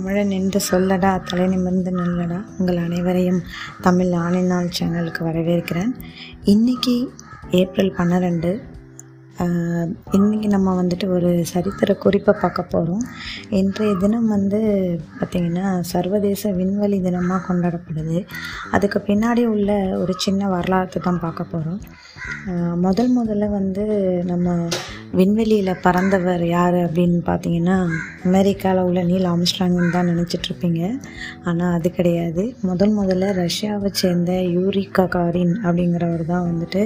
தமிழன் என்று சொல்லடா தலை நிமிர்ந்து நில்லடா. உங்கள் அனைவரையும் தமிழ் ஆணைநாள் சேனலுக்கு வரவேற்கிறேன். இன்றைக்கி ஏப்ரல் பன்னிரெண்டு இன்றைக்கி நம்ம வந்துட்டு ஒரு சரித்திர குறிப்பை பார்க்க போகிறோம் இன்றைய தினம் வந்து பார்த்திங்கன்னா சர்வதேச விண்வெளி தினமாக கொண்டாடப்படுது. அதுக்கு பின்னாடி உள்ள ஒரு சின்ன வரலாற்று தான் பார்க்க போகிறோம் முதல் முதல்ல வந்து நம்ம விண்வெளியில் பறந்தவர் யார் அப்படின்னு பார்த்தீங்கன்னா அமெரிக்காவில் உள்ள நீல் ஆம்ஸ்ட்ராங்னு தான் நினச்சிட்ருப்பீங்க ஆனால் அது கிடையாது. முதல் முதல்ல ரஷ்யாவை சேர்ந்த யூரி ககாரின் அப்படிங்கிறவர் தான் வந்துட்டு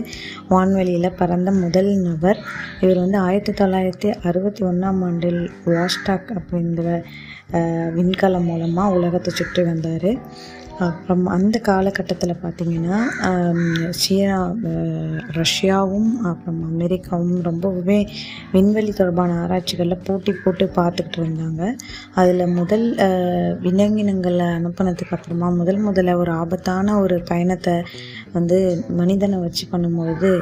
வான்வெளியில் பறந்த முதல் நபர். இவர் வந்து ஆயிரத்தி தொள்ளாயிரத்தி அறுபத்தி ஒன்றாம் ஆண்டில் வாஸ்டாக் அப்படிங்கிற விண்கலம் மூலமாக உலகத்தை சுற்றி வந்தார். அப்புறம் அந்த காலகட்டத்தில் பார்த்திங்கன்னா சீனா ரஷ்யாவும் அப்புறம் அமெரிக்காவும் ரொம்பவே விண்வெளி தொடர்பான ஆராய்ச்சிகளில் போட்டி போட்டு பார்த்துக்கிட்டு இருந்தாங்க. அதில் முதல் விலங்கினங்களை அனுப்பினதுக்கு அப்புறமா முதல் முதல்ல ஒரு ஆபத்தான ஒரு பயணத்தை வந்து மனிதனை வச்சு பண்ணும்பொழுது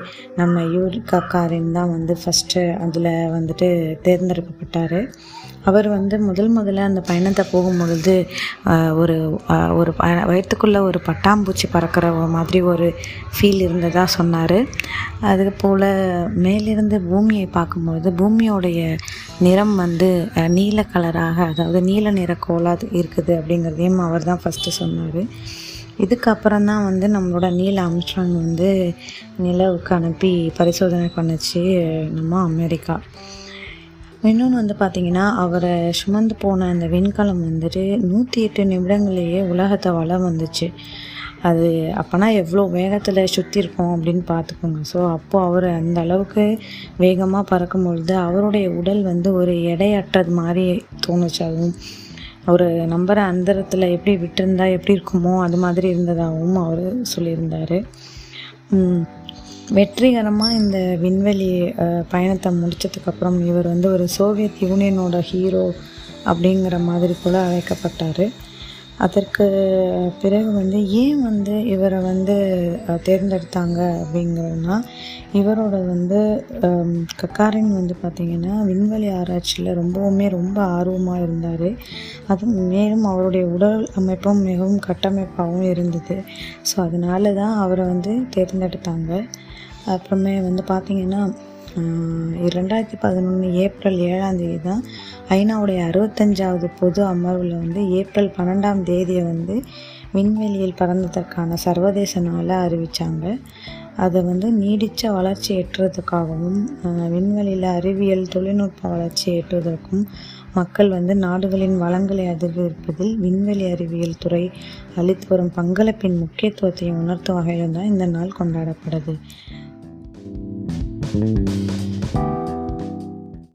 நம்ம யூர் காக்காரின் தான் வந்து ஃபஸ்ட்டு அதில் வந்துட்டு தேர்ந்தெடுக்கப்பட்டார். அவர் வந்து முதல் முதல்ல அந்த பயணத்தை போகும்பொழுது ஒரு ஒரு வயிற்றுக்குள்ளே ஒரு பட்டாம்பூச்சி பறக்கிற மாதிரி ஒரு ஃபீல் இருந்ததாக சொன்னார். அது போல் மேலிருந்து பூமியை பார்க்கும்பொழுது பூமியோடைய நிறம் வந்து நீல கலராக அதாவது நீல நிற கோலாக இருக்குது அப்படிங்கிறதையும் அவர் தான் ஃபஸ்ட்டு சொன்னார். இதுக்கப்புறம் தான் வந்து நம்மளோட நீல அம்ஸ்ட்ராங் வந்து நிலவுக்கு அனுப்பி பரிசோதனை பண்ணிச்சு நம்ம அமெரிக்கா. இன்னொன்று வந்து பார்த்திங்கன்னா அவரை சுமந்து போன அந்த விண்கலம் வந்துட்டு நூற்றி எட்டு நிமிடங்களையே உலகத்தை வளம் வந்துச்சு. அது அப்போனா எவ்வளோ வேகத்தில் சுற்றிருக்கோம் அப்படின்னு பார்த்துக்கோங்க ஸோ அப்போது அவர் அந்த அளவுக்கு வேகமாக பறக்கும் பொழுது அவருடைய உடல் வந்து ஒரு எடையற்றது மாதிரி தோணுச்சு. அதுவும் ஒரு நம்பரை அந்தரத்தில் எப்படி விட்டுருந்தா எப்படி இருக்குமோ அது மாதிரி இருந்ததாகவும் அவர் சொல்லியிருந்தார். வெற்றிகரமாக இந்த விண்வெளி பயணத்தை முடித்ததுக்கப்புறம் இவர் வந்து ஒரு சோவியத் யூனியனோட ஹீரோ அப்படிங்கிற மாதிரி கூட அழைக்கப்பட்டார். அதற்கு பிறகு வந்து ஏன் வந்து இவரை வந்து தேர்ந்தெடுத்தாங்க அப்படிங்கிறதுனா இவரோட வந்து கக்காரின் வந்து பார்த்திங்கன்னா விண்வெளி ஆராய்ச்சியில் ரொம்பவுமே ரொம்ப ஆர்வமாக இருந்தார். அது மேலும் அவருடைய உடல் அமைப்பும் மிகவும் கட்டமைப்பாகவும் இருந்தது. ஸோ அதனால தான் அவரை வந்து தேர்ந்தெடுத்தாங்க. அப்புறமே வந்து பார்த்திங்கன்னா ரெண்டாயிரத்தி பதினொன்று ஏப்ரல் ஏழாம் தேதி தான் ஐநாவுடைய அறுபத்தஞ்சாவது பொது அமர்வில் வந்து ஏப்ரல் பன்னெண்டாம் தேதியை வந்து விண்வெளியில் பறந்ததற்கான சர்வதேச நாளாக அறிவித்தாங்க அதை வந்து நீடித்த வளர்ச்சி எட்டுறதுக்காகவும் விண்வெளியில் அறிவியல் தொழில்நுட்ப வளர்ச்சி ஏற்றுவதற்கும் மக்கள் வந்து நாடுகளின் வளங்களை அதிகரிப்பதில் விண்வெளி அறிவியல் துறை அளித்து வரும் பங்களிப்பின் முக்கியத்துவத்தை உணர்த்தும் வகையில் தான் இந்த நாள் கொண்டாடப்படுது. Thank you